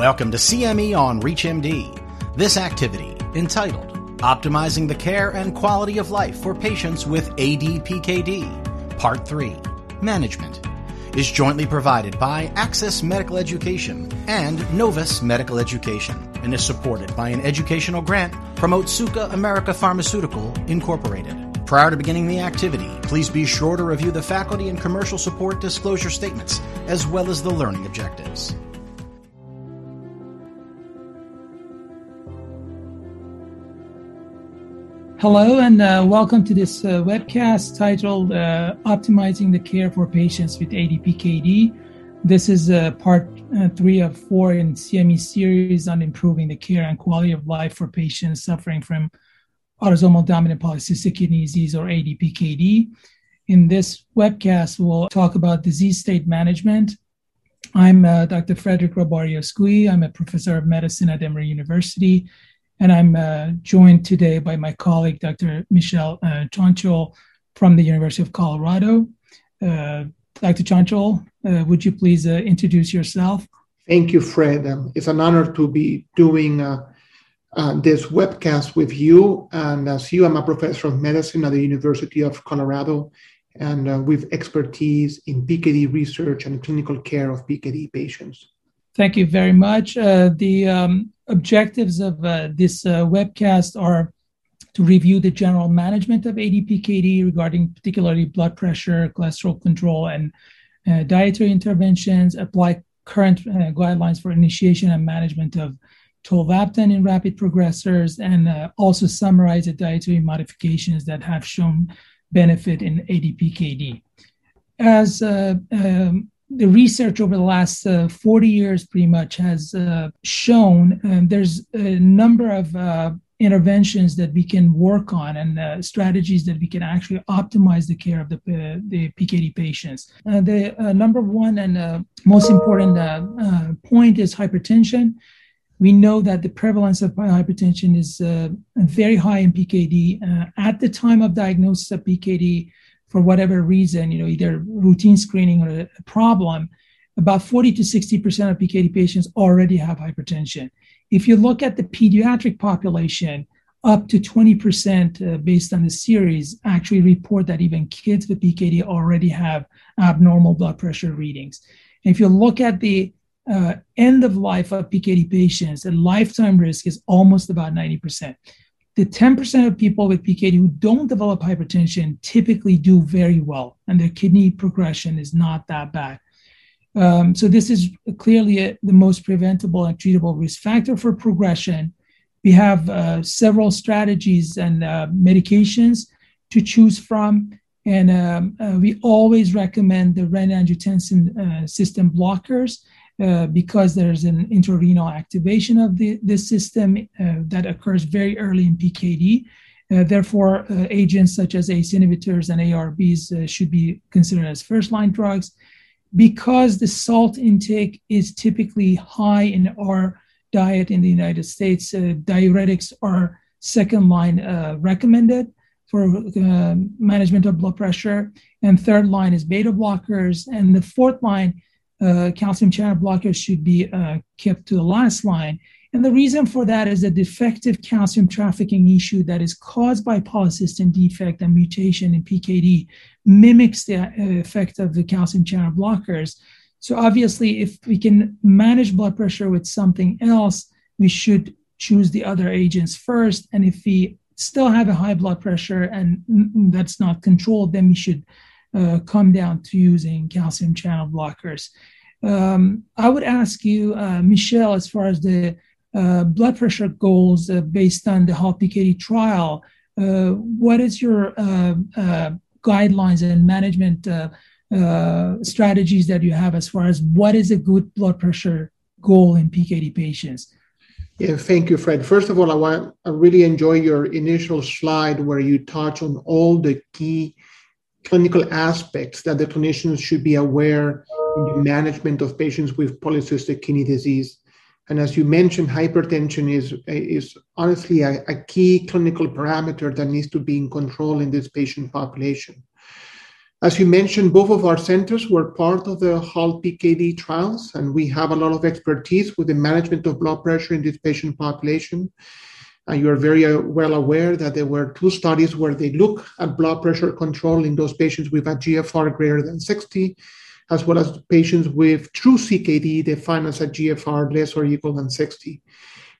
Welcome to CME on ReachMD. This activity, entitled Optimizing the Care and Quality of Life for Patients with ADPKD, Part 3 Management, is jointly provided by Access Medical Education and Novus Medical Education and is supported by an educational grant from Otsuka America Pharmaceutical, Incorporated. Prior to beginning the activity, please be sure to review the faculty and commercial support disclosure statements as well as the learning objectives. Hello, and uh, welcome to this uh, webcast titled uh, Optimizing the Care for Patients with ADPKD. This is uh, part uh, three of four in CME series on improving the care and quality of life for patients suffering from autosomal dominant polycystic kidney disease or ADPKD. In this webcast, we'll talk about disease state management. I'm uh, Dr. Frederick Rahbari-Oskoui. I'm a professor of medicine at Emory University and I'm uh, joined today by my colleague, Dr. Michel uh, Chonchol from the University of Colorado. Uh, Dr. Chonchol, uh, would you please uh, introduce yourself? Thank you, Fred. Um, it's an honor to be doing uh, this webcast with you. And as you, I'm a professor of medicine at the University of Colorado and with expertise in PKD research and clinical care of PKD patients. Thank you very much. the um, objectives of uh, this uh, webcast are to review the general management of ADPKD regarding particularly blood pressure, cholesterol control, and uh, dietary interventions, apply current uh, guidelines for initiation and management of tolvaptan in rapid progressors, and uh, also summarize the dietary modifications that have shown benefit in ADPKD. As uh, um, the research over the last uh, 40 years pretty much has uh, shown uh, there's a number of uh, interventions that we can work on and uh, strategies that we can actually optimize the care of the, uh, the PKD patients. the number one and most important point is hypertension. We know that the prevalence of hypertension is very high in PKD. at the time of diagnosis of PKD, for whatever reason, you know, either routine screening or a problem, about 40 to 60% of PKD patients already have hypertension. If you look at the pediatric population, up to 20% uh, based on the series actually report that even kids with PKD already have abnormal blood pressure readings. And if you look at the uh, end of life of PKD patients, the lifetime risk is almost about 90% the 10% of people with PKD who don't develop hypertension typically do very well, and their kidney progression is not that bad. Um, so, this is clearly a, the most preventable and treatable risk factor for progression. We have uh, several strategies and uh, medications to choose from, and um, uh, we always recommend the renin-angiotensin uh, system blockers uh, because there's an intrarenal activation of the, this system uh, that occurs very early in PKD. Uh, therefore, uh, agents such as ACE inhibitors and ARBs uh, should be considered as first line drugs. Because the salt intake is typically high in our diet in the United States, diuretics are second line recommended for management of blood pressure. And third line is beta blockers. And the fourth line uh, calcium channel blockers should be uh, kept to the last line. And the reason for that is a defective calcium trafficking issue that is caused by polycystin defect and mutation in PKD mimics the uh, effect of the calcium channel blockers. So obviously, if we can manage blood pressure with something else, we should choose the other agents first. And if we still have a high blood pressure and that's not controlled, then we should uh, come down to using calcium channel blockers. Um, I would ask you, uh, Michel, as far as the uh, blood pressure goals uh, based on the HALT PKD trial, uh, what is your uh, guidelines and management strategies that you have as far as what is a good blood pressure goal in PKD patients? Yeah, thank you, Fred. First of all, I want I really enjoy your initial slide where you touch on all the key clinical aspects that the clinicians should be aware in the management of patients with polycystic kidney disease. And as you mentioned, hypertension is, is honestly a, a key clinical parameter that needs to be in control in this patient population. As you mentioned, both of our centers were part of the HALT PKD trials, and we have a lot of expertise with the management of blood pressure in this patient population. And you are very uh, well aware that there were two studies where they look at blood pressure control in those patients with a GFR greater than 60, as well as patients with true CKD defined as a GFR less or equal than 60.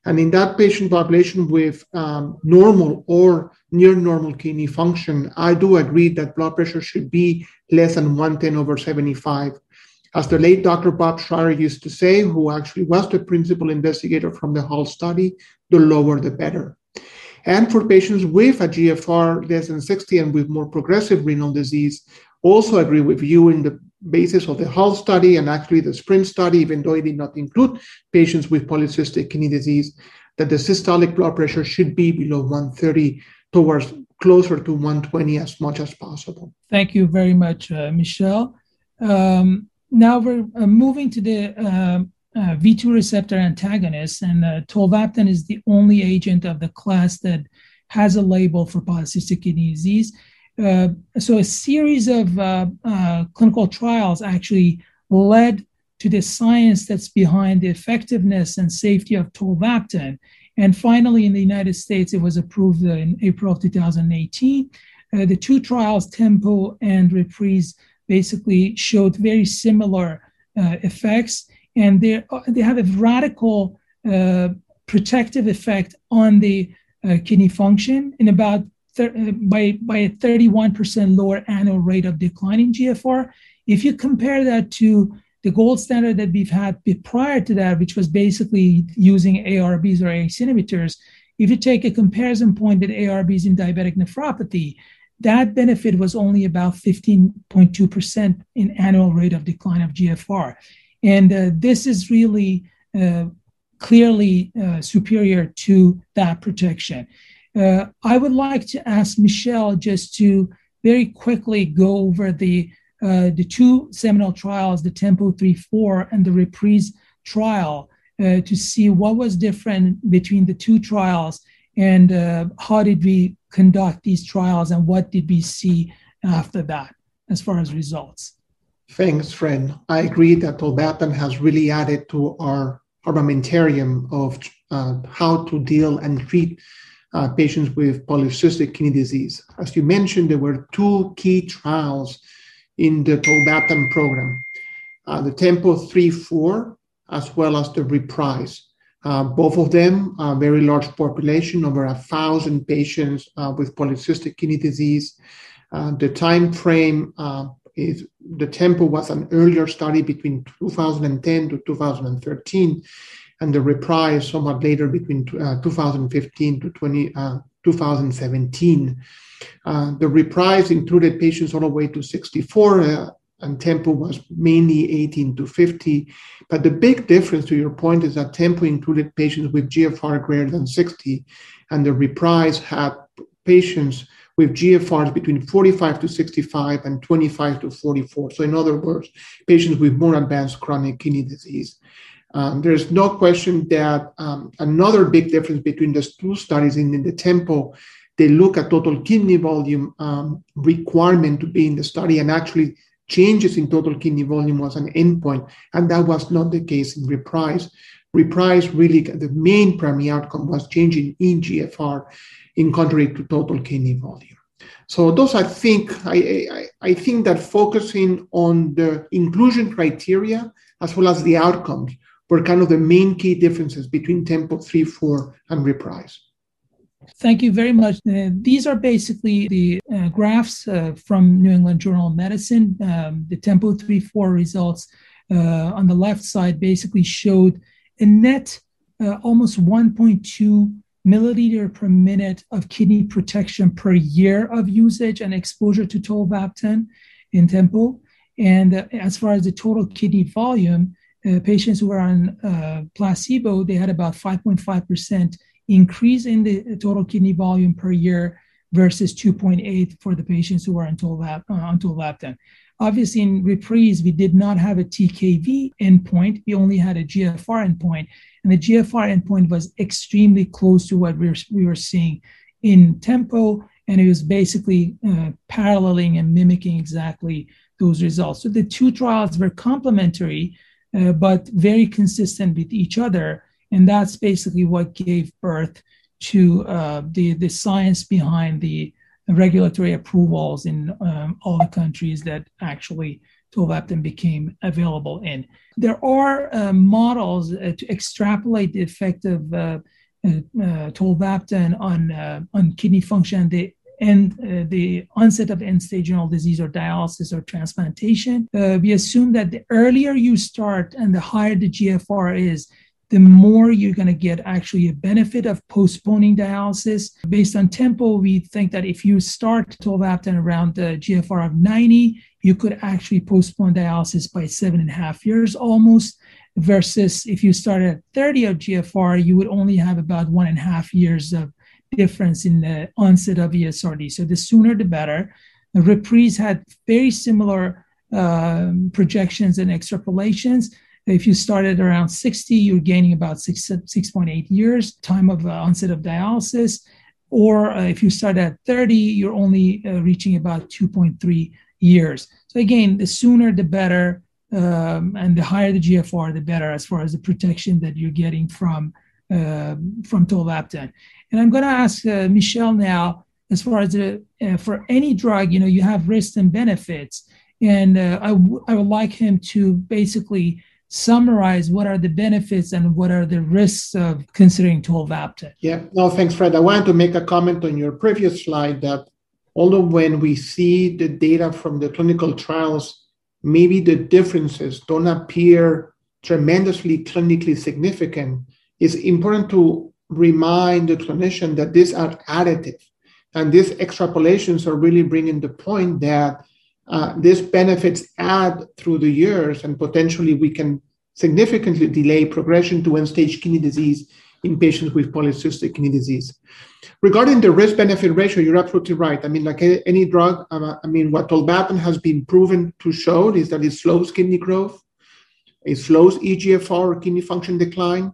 And in that patient population with um, normal or near normal kidney function, I do agree that blood pressure should be less than 110 over 75. As the late Dr. Bob Schrier used to say, who actually was the principal investigator from the HALT study, the lower the better. And for patients with a GFR less than 60 and with more progressive renal disease, also agree with you in the basis of the HALT study and actually the SPRINT study, even though it did not include patients with polycystic kidney disease, that the systolic blood pressure should be below 130 towards closer to 120 as much as possible. Thank you very much, uh, Michel. Um, now we're uh, moving to the uh, uh V2 receptor antagonist, and uh, tolvaptan is the only agent of the class that has a label for polycystic kidney disease. Uh, so a series of uh, uh, clinical trials actually led to the science that's behind the effectiveness and safety of tolvaptan. And finally, in the United States, it was approved in April of 2018. Uh, the two trials, Tempo and Reprise, basically showed very similar effects, and they uh, they have a radical uh, protective effect on the uh, kidney function in about by, by a 31% lower annual rate of decline in GFR. If you compare that to the gold standard that we've had prior to that, which was basically using ARBs or ACE inhibitors, if you take a comparison point with ARBs in diabetic nephropathy, that benefit was only about 15.2% in annual rate of decline of GFR. And uh, this is really uh, clearly uh, superior to that protection. Uh, I would like to ask Michel just to very quickly go over the uh, the two seminal trials, the Tempo 3-4 and the Reprise trial, uh, to see what was different between the two trials and how did we conduct these trials and what did we see after that as far as results. Thanks, Fred. I agree that tolvaptan has really added to our armamentarium of uh, how to deal and treat uh, patients with polycystic kidney disease. As you mentioned, there were two key trials in the tolvaptan program, uh, the Tempo 3-4, as well as the Reprise. Uh, both of them, a very large population, over a thousand patients uh, with polycystic kidney disease. Uh, the time frame uh, is the Tempo was an earlier study between 2010 to 2013, and the reprise somewhat later between uh, 2015 to 20, uh, 2017. Uh, the reprise included patients all the way to 64, uh, and tempo was mainly 18 to 50. But the big difference to your point is that tempo included patients with GFR greater than 60, and the reprise had patients with GFRs between 45 to 65 and 25 to 44. So, in other words, patients with more advanced chronic kidney disease. Um, there's no question that um, another big difference between the two studies in, in the tempo, they look at total kidney volume um, requirement to be in the study, and actually changes in total kidney volume was an endpoint, and that was not the case in Reprise. Reprise really the main primary outcome was changing in GFR, in contrary to total kidney volume. So those, I think, I, I, I think that focusing on the inclusion criteria as well as the outcomes were kind of the main key differences between Tempo 3, 4, and Reprise. Thank you very much. Uh, these are basically the uh, graphs uh, from New England Journal of Medicine. Um, the Tempo 3 4 results uh, on the left side basically showed a net uh, almost 1.2 milliliter per minute of kidney protection per year of usage and exposure to tolvaptan in Tempo. And uh, as far as the total kidney volume, uh, patients who were on uh, placebo, they had about 5.5% increase in the total kidney volume per year versus 2.8 for the patients who were on, tolvap, uh, on tolvaptan. Obviously, in Reprise, we did not have a TKV endpoint. We only had a GFR endpoint. And the GFR endpoint was extremely close to what we were, we were seeing in Tempo and it was basically uh, paralleling and mimicking exactly those results. So the two trials were complementary, uh, but very consistent with each other, and that's basically what gave birth to uh, the the science behind the regulatory approvals in um, all the countries that actually tolvaptan became available in. There are uh, models uh, to extrapolate the effect of uh, uh tolvaptan on uh, on kidney function. The and uh, the onset of end-stage renal disease or dialysis or transplantation. we assume that the earlier you start and the higher the GFR is, the more you're going to get actually a benefit of postponing dialysis. Based on tempo, we think that if you start tolvaptan around the GFR of 90, you could actually postpone dialysis by seven and a half years almost. Versus if you start at 30 of GFR, you would only have about one and a half years of difference in the onset of ESRD. So the sooner the better. The Reprise had very similar um, projections and extrapolations. If you started around 60, you're gaining about 6, 6.8 years time of uh, onset of dialysis. Or uh, if you start at 30, you're only uh, reaching about 2.3 years. So again, the sooner the better, um, and the higher the GFR, the better as far as the protection that you're getting from uh, from tolvaptan. And I'm going to ask uh, Michel now, as far as the, uh, for any drug, you know, you have risks and benefits, and I, w- I would like him to basically summarize what are the benefits and what are the risks of considering tolvaptan. Yeah, no, thanks, Fred. I wanted to make a comment on your previous slide that although when we see the data from the clinical trials, maybe the differences don't appear tremendously clinically significant, it's important to remind the clinician that these are additive. And these extrapolations are really bringing the point that uh, these benefits add through the years, and potentially we can significantly delay progression to end-stage kidney disease in patients with polycystic kidney disease. Regarding the risk-benefit ratio, you're absolutely right. I mean, like any drug, um, I mean, what tolvaptan has been proven to show is that it slows kidney growth, it slows EGFR or kidney function decline,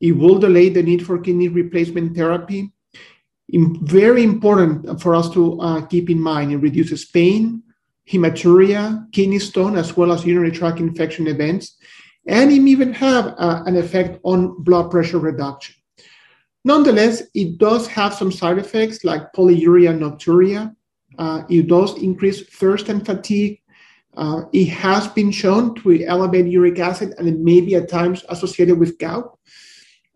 it will delay the need for kidney replacement therapy. very important for us to uh, keep in mind, it reduces pain, hematuria, kidney stone, as well as urinary tract infection events, and it may even have uh, an effect on blood pressure reduction. Nonetheless, it does have some side effects like polyuria nocturia. Uh, it does increase thirst and fatigue. Uh, it has been shown to elevate uric acid, and it may be at times associated with gout.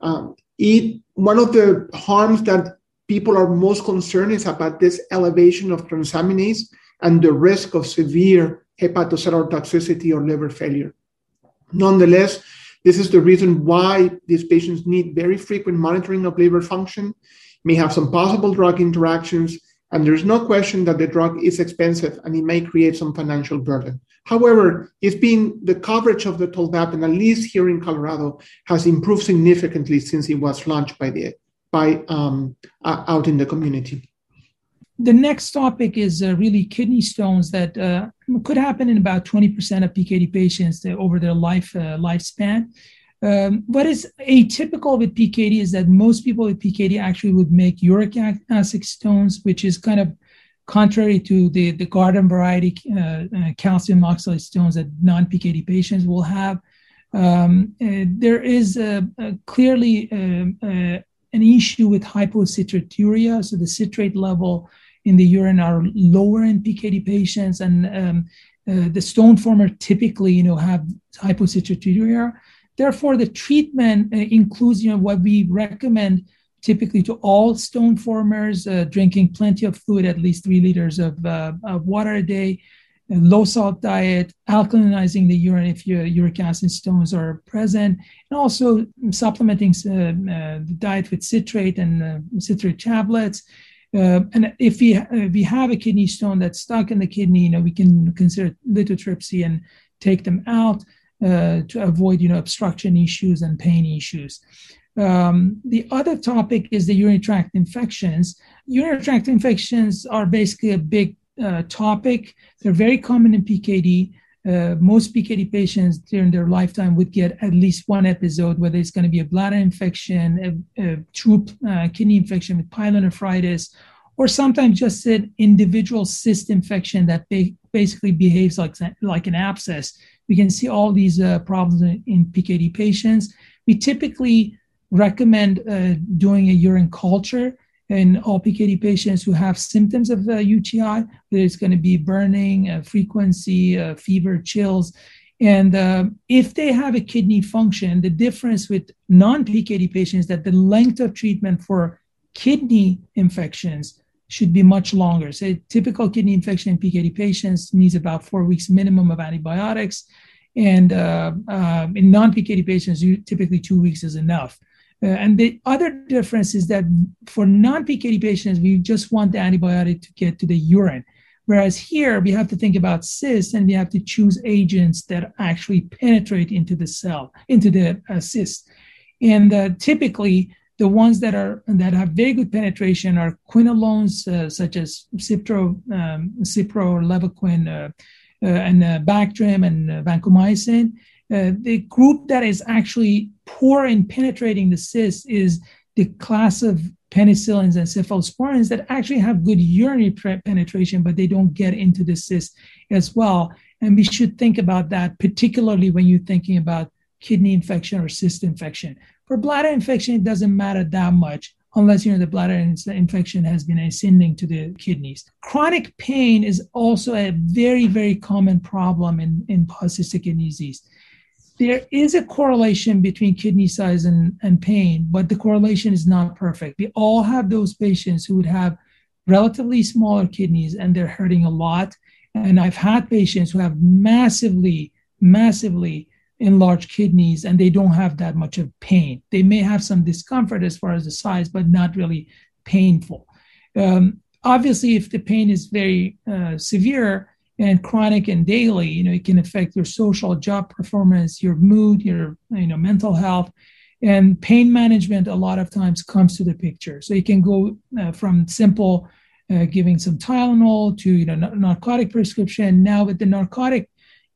Um, it, one of the harms that people are most concerned is about this elevation of transaminase and the risk of severe hepatocellular toxicity or liver failure. Nonetheless, this is the reason why these patients need very frequent monitoring of liver function, may have some possible drug interactions, and there's no question that the drug is expensive and it may create some financial burden. However, it's been the coverage of the tolvaptan, at least here in Colorado, has improved significantly since it was launched by the by um, uh, out in the community the next topic is uh, really kidney stones that uh, could happen in about 20% of PKD patients over their life uh, lifespan. Um, what is atypical with PKD is that most people with PKD actually would make uric acid stones, which is kind of contrary to the, the garden variety uh, uh, calcium oxalate stones that non PKD patients will have. Um, uh, there is clearly um, an issue with hypocitraturia, so the citrate level in the urine are lower in PKD patients, and um, uh, the stone former typically, you know, have hypocitraturia. Therefore, the treatment uh, includes, you know, what we recommend typically to all stone formers, uh, drinking plenty of fluid, at least three liters of, uh, of water a day, a low salt diet, alkalinizing the urine if your uric acid stones are present, and also supplementing uh, uh, the diet with citrate and citrate tablets uh, and if we if we have a kidney stone that's stuck in the kidney, you know, we can consider lithotripsy and take them out uh, to avoid, you know, obstruction issues and pain issues. Um, the other topic is the urinary tract infections. Urinary tract infections are basically a big uh, topic. They're very common in PKD. Uh, most PKD patients during their lifetime would get at least one episode, whether it's going to be a bladder infection, a, a true uh, kidney infection with pyelonephritis, or sometimes just an individual cyst infection that ba- basically behaves like, like an abscess. We can see all these uh, problems in, in, PKD patients. We typically recommend uh, doing a urine culture in all PKD patients who have symptoms of uh, UTI. There's going to be burning, uh, frequency, uh, fever, chills. And uh, if they have a kidney function, the difference with non PKD patients is that the length of treatment for kidney infections should be much longer. So, typical kidney infection in PKD patients needs about four weeks minimum of antibiotics. And uh, uh, in non PKD patients, you, typically two weeks is enough. Uh, and the other difference is that for non PKD patients, we just want the antibiotic to get to the urine. Whereas here, we have to think about cysts and we have to choose agents that actually penetrate into the cell, into the uh, cyst. And uh, typically, the ones that are that have very good penetration are quinolones, uh, such as Cipro, um, Cipro or Levaquin, uh, uh, and uh, Bactrim and vancomycin. Uh, the group that is actually poor in penetrating the cyst is the class of penicillins and cephalosporins that actually have good urinary penetration, but they don't get into the cyst as well. And we should think about that, particularly when you're thinking about kidney infection or cyst infection. For bladder infection, it doesn't matter that much unless you know the bladder infection has been ascending to the kidneys. Chronic pain is also a very, very common problem in, in polycystic kidney disease. There is a correlation between kidney size and, and pain, but the correlation is not perfect. We all have those patients who would have relatively smaller kidneys and they're hurting a lot. And I've had patients who have massively, massively enlarged kidneys and they don't have that much of pain. They may have some discomfort as far as the size, but not really painful. Um, obviously, if the pain is very uh, severe and chronic and daily, you know, it can affect your social job performance, your mood, your you know mental health. And pain management a lot of times comes to the picture. So you can go uh, from simple uh, giving some Tylenol to you know narcotic prescription. Now with the narcotic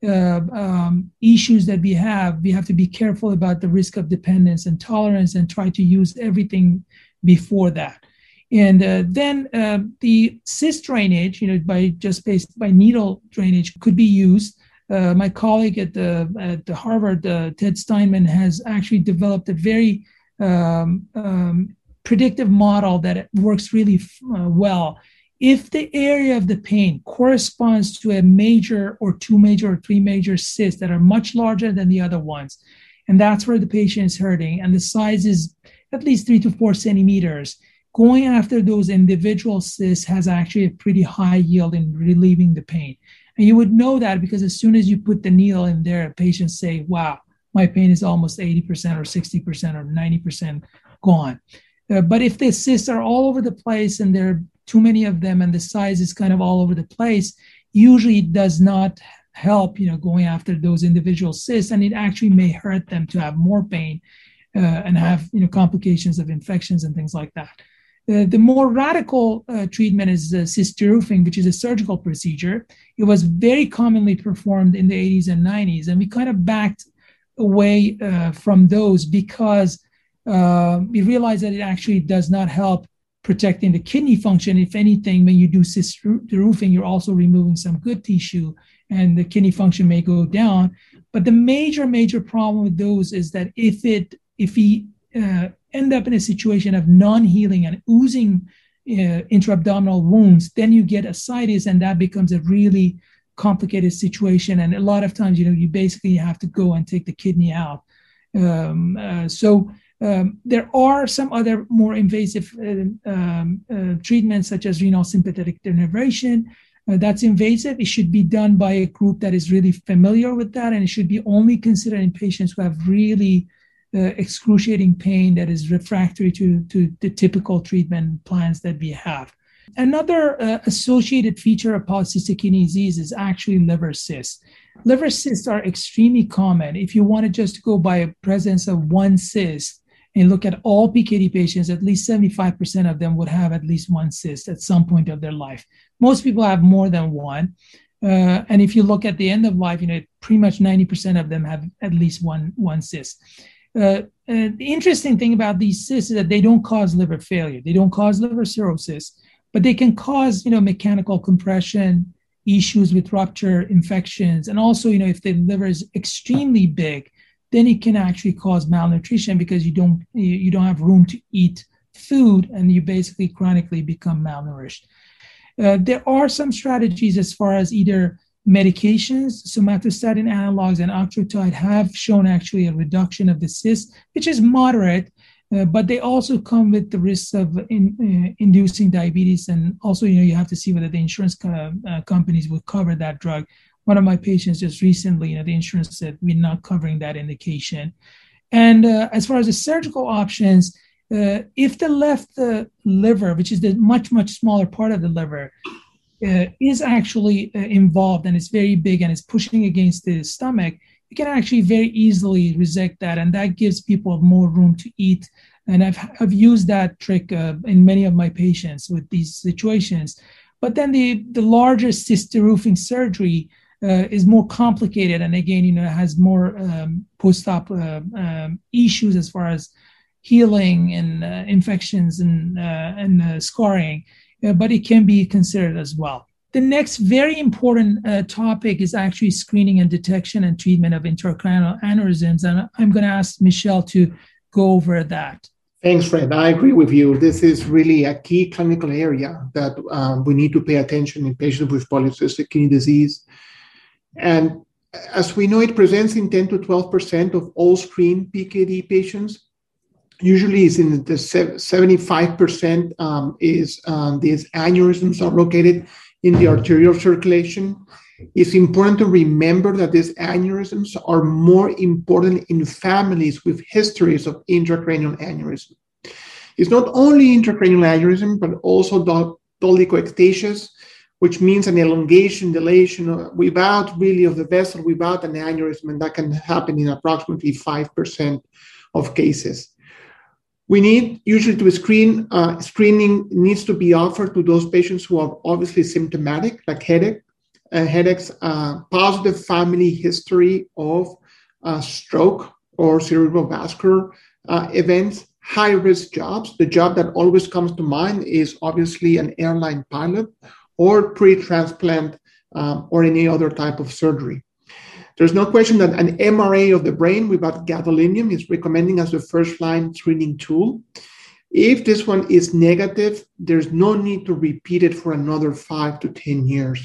uh, um, issues that we have, we have to be careful about the risk of dependence and tolerance and try to use everything before that. And uh, then uh, the cyst drainage, you know, by just based by needle drainage could be used. Uh, my colleague at the at the Harvard, uh, Ted Steinman, has actually developed a very um, um, predictive model that works really uh, well if the area of the pain corresponds to a major or two major or three major cysts that are much larger than the other ones, and that's where the patient is hurting, and the size is at least three to four centimeters, going after those individual cysts has actually a pretty high yield in relieving the pain. And you would know that because as soon as you put the needle in there, patients say, wow, my pain is almost 80% or 60% or 90% gone. Uh, but if the cysts are all over the place and there are too many of them and the size is kind of all over the place, usually it does not help, you know, going after those individual cysts, and it actually may hurt them to have more pain uh, and have, you know, complications of infections and things like that. Uh, the more radical uh, treatment is uh, cyst deroofing, which is a surgical procedure. It was very commonly performed in the 80s and 90s, and we kind of backed away uh, from those because uh, we realized that it actually does not help protecting the kidney function. If anything, when you do cyst roofing, you're also removing some good tissue and the kidney function may go down. But the major, major problem with those is that if it, if we uh, end up in a situation of non-healing and oozing uh, intra-abdominal wounds, then you get ascites and that becomes a really complicated situation. And a lot of times, you know, you basically have to go and take the kidney out. Um, uh, so um, there are some other more invasive uh, um, uh, treatments, such as renal sympathetic denervation. Uh, that's invasive. It should be done by a group that is really familiar with that, and it should be only considered in patients who have really uh, excruciating pain that is refractory to, to the typical treatment plans that we have. Another uh, associated feature of polycystic kidney disease is actually liver cysts. Liver cysts are extremely common. If you want to just go by a presence of one cyst, and look at all PKD patients, at least 75% of them would have at least one cyst at some point of their life. Most people have more than one. Uh, and if you look at the end of life, you know, pretty much 90% of them have at least one, one cyst. Uh, the interesting thing about these cysts is that they don't cause liver failure. They don't cause liver cirrhosis, but they can cause, you know, mechanical compression, issues with rupture, infections, and also, you know, if the liver is extremely big, then it can actually cause malnutrition because you don't you don't have room to eat food and you basically chronically become malnourished. Uh, there are some strategies as far as either medications, somatostatin analogs and octreotide have shown actually a reduction of the cyst, which is moderate, uh, but they also come with the risks of in, uh, inducing diabetes. And also, you know, you have to see whether the insurance co- uh, companies will cover that drug. One of my patients just recently, you know, the insurance said we're not covering that indication. And uh, as far as the surgical options, uh, if the left uh, liver, which is the much much smaller part of the liver, uh, is actually uh, involved and it's very big and it's pushing against the stomach, you can actually very easily resect that, and that gives people more room to eat. And I've I've used that trick uh, in many of my patients with these situations. But then the the larger cyst roofing surgery uh, is more complicated, and again, you know, has more um, post-op uh, um, issues as far as healing and uh, infections and and scarring, but it can be considered as well. The next very important uh, topic is actually screening and detection and treatment of intracranial aneurysms. And I'm going to ask Michel to go over that. Thanks, Fred. I agree with you. This is really a key clinical area that um, we need to pay attention in patients with polycystic kidney disease. And as we know, it presents in 10 to 12% of all screened PKD patients usually is in the 75% um, is um, these aneurysms are located in the anterior circulation. It's important to remember that these aneurysms are more important in families with histories of intracranial aneurysm. It's not only intracranial aneurysm, but also dolichoectasias, which means an elongation, dilation without really of the vessel, without an aneurysm, and that can happen in approximately 5% of cases. We need usually to screen, uh, screening needs to be offered to those patients who are obviously symptomatic, like headache, uh, headaches, uh, positive family history of uh, stroke or cerebrovascular uh, events, high risk jobs. The job that always comes to mind is obviously an airline pilot or pre transplant um, or any other type of surgery. There's no question that an MRA of the brain without gadolinium is recommending as the first line screening tool. If this one is negative, there's no need to repeat it for another five to 10 years.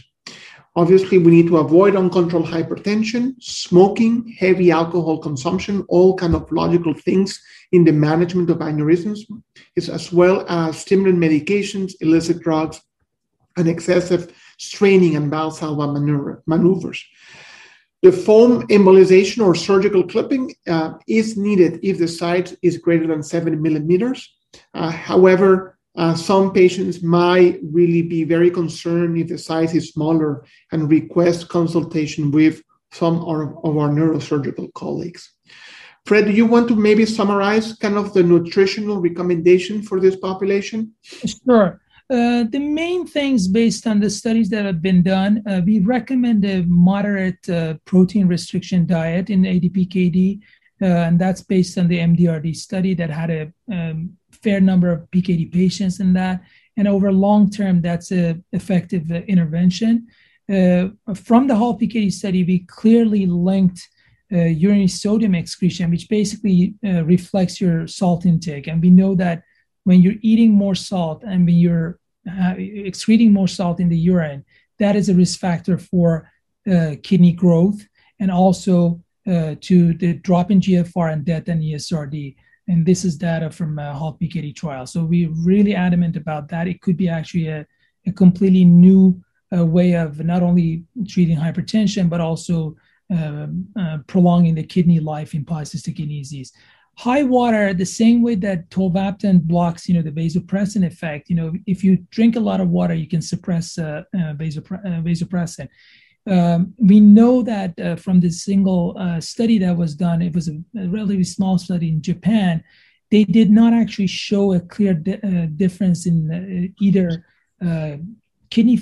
Obviously, we need to avoid uncontrolled hypertension, smoking, heavy alcohol consumption, all kind of logical things in the management of aneurysms, as well as stimulant medications, illicit drugs, and excessive straining and Valsalva maneuvers. The foam embolization or surgical clipping uh, is needed if the site is greater than seven millimeters. Uh, however, uh, some patients might really be very concerned if the size is smaller and request consultation with some of our neurosurgical colleagues. Fred, do you want to maybe summarize kind of the nutritional recommendation for this population? Sure. Uh, the main things based on the studies that have been done, uh, we recommend a moderate uh, protein restriction diet in ADPKD, uh, and that's based on the MDRD study that had a um, fair number of PKD patients in that. And over long term, that's an effective uh, intervention. from the HALT PKD study, we clearly linked urinary sodium excretion, which basically reflects your salt intake. And we know that when you're eating more salt and when you're uh, excreting more salt in the urine, that is a risk factor for uh, kidney growth and also uh, to the drop in GFR and death and ESRD. And this is data from a HALT PKD trial. So we're really adamant about that. It could be actually a, a completely new uh, way of not only treating hypertension, but also um, uh, prolonging the kidney life in polycystic kidney disease high water the same way that tolvaptan blocks you know the vasopressin effect you know if you drink a lot of water you can suppress uh, uh, vasopre- uh, vasopressin. Um, we know that uh, from this single uh, study that was done it was a, a, relatively small study in japan they did not actually show a clear di- uh, difference in either kidney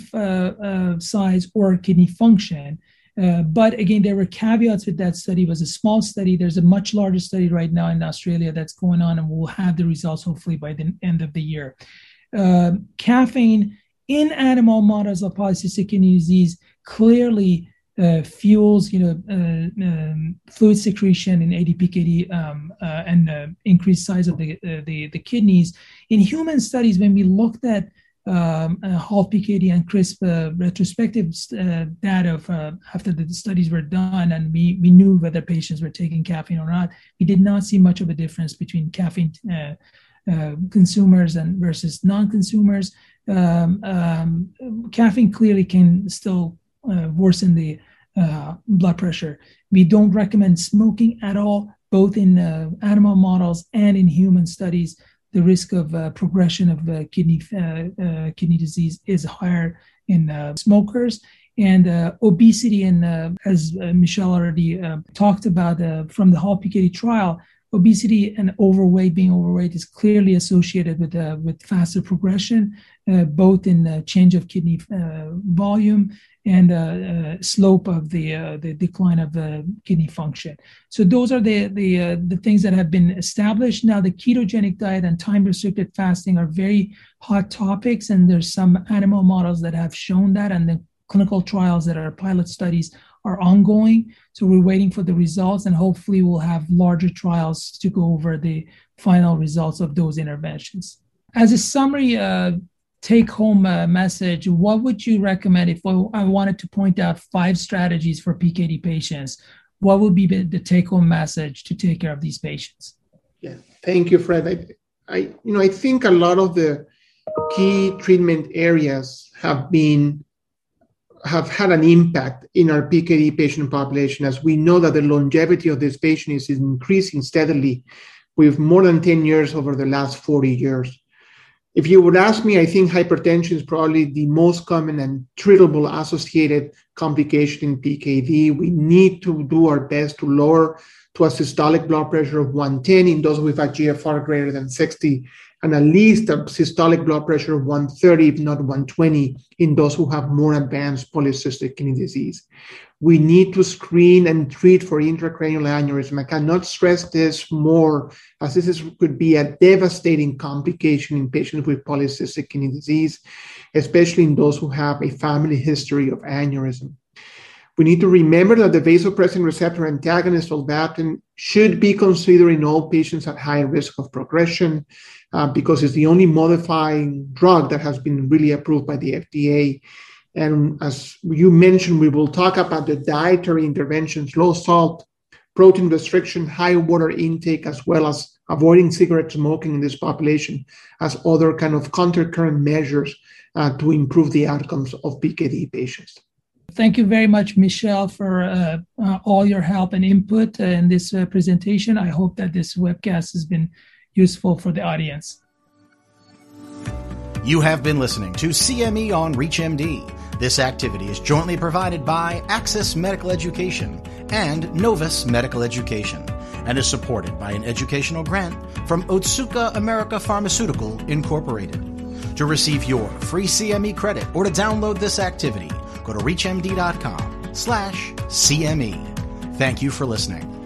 size or kidney function uh, but again, there were caveats with that study. It was a small study. There's a much larger study right now in Australia that's going on, and we'll have the results hopefully by the end of the year. uh, caffeine in animal models of polycystic kidney disease clearly uh, fuels, you know, uh, um, fluid secretion ADPKD um, uh, and uh, increased size of the, the, the kidneys. In human studies, when we looked at um, uh, HALT PKD and CRISP retrospective data of, after the studies were done, and we, we knew whether patients were taking caffeine or not, we did not see much of a difference between caffeine consumers and versus non-consumers. Um, um, caffeine clearly can still uh, worsen the uh, blood pressure. We don't recommend smoking at all, both in uh, animal models and in human studies. The risk of uh, progression of uh, kidney uh, kidney disease is higher in smokers. And obesity, and as Michel already talked about from the HALT PKD trial, obesity and overweight, being overweight, is clearly associated with uh, with faster progression, uh, both in uh, change of kidney volume and uh, uh, slope of the uh, the decline of the kidney function. So those are the the uh, the things that have been established. Now the ketogenic diet and time restricted fasting are very hot topics, and there's some animal models that have shown that, and the clinical trials that are pilot studies are ongoing. So we're waiting for the results, and hopefully we'll have larger trials to go over the final results of those interventions. As a summary, uh, take home uh, message, what would you recommend if I wanted to point out five strategies for PKD patients? What would be the take home message to take care of these patients? Yeah, thank you, Fred. I, I, you know, I think a lot of the key treatment areas have been have had an impact in our PKD patient population, as we know that the longevity of this patient is increasing steadily with more than 10 years over the last 40 years. If you would ask me, I think hypertension is probably the most common and treatable associated complication in PKD. We need to do our best to lower to a systolic blood pressure of 110 in those with a GFR greater than 60 and at least a systolic blood pressure of 130, if not 120, in those who have more advanced polycystic kidney disease. We need to screen and treat for intracranial aneurysm. I cannot stress this more, as this is, could be a devastating complication in patients with polycystic kidney disease, especially in those who have a family history of aneurysm. We need to remember that the vasopressin receptor antagonist tolvaptan should be considered in all patients at high risk of progression uh, because it's the only modifying drug that has been really approved by the FDA. And as you mentioned, we will talk about the dietary interventions, low salt, protein restriction, high water intake, as well as avoiding cigarette smoking in this population as other kind of countercurrent measures uh, to improve the outcomes of PKD patients. Thank you very much, Michel, for uh, uh, all your help and input in this uh, presentation. I hope that this webcast has been useful for the audience. You have been listening to CME on ReachMD. This activity is jointly provided by Access Medical Education and Novus Medical Education and is supported by an educational grant from Otsuka America Pharmaceutical Incorporated. To receive your free CME credit or to download this activity, go to reachmd.com slash CME. Thank you for listening.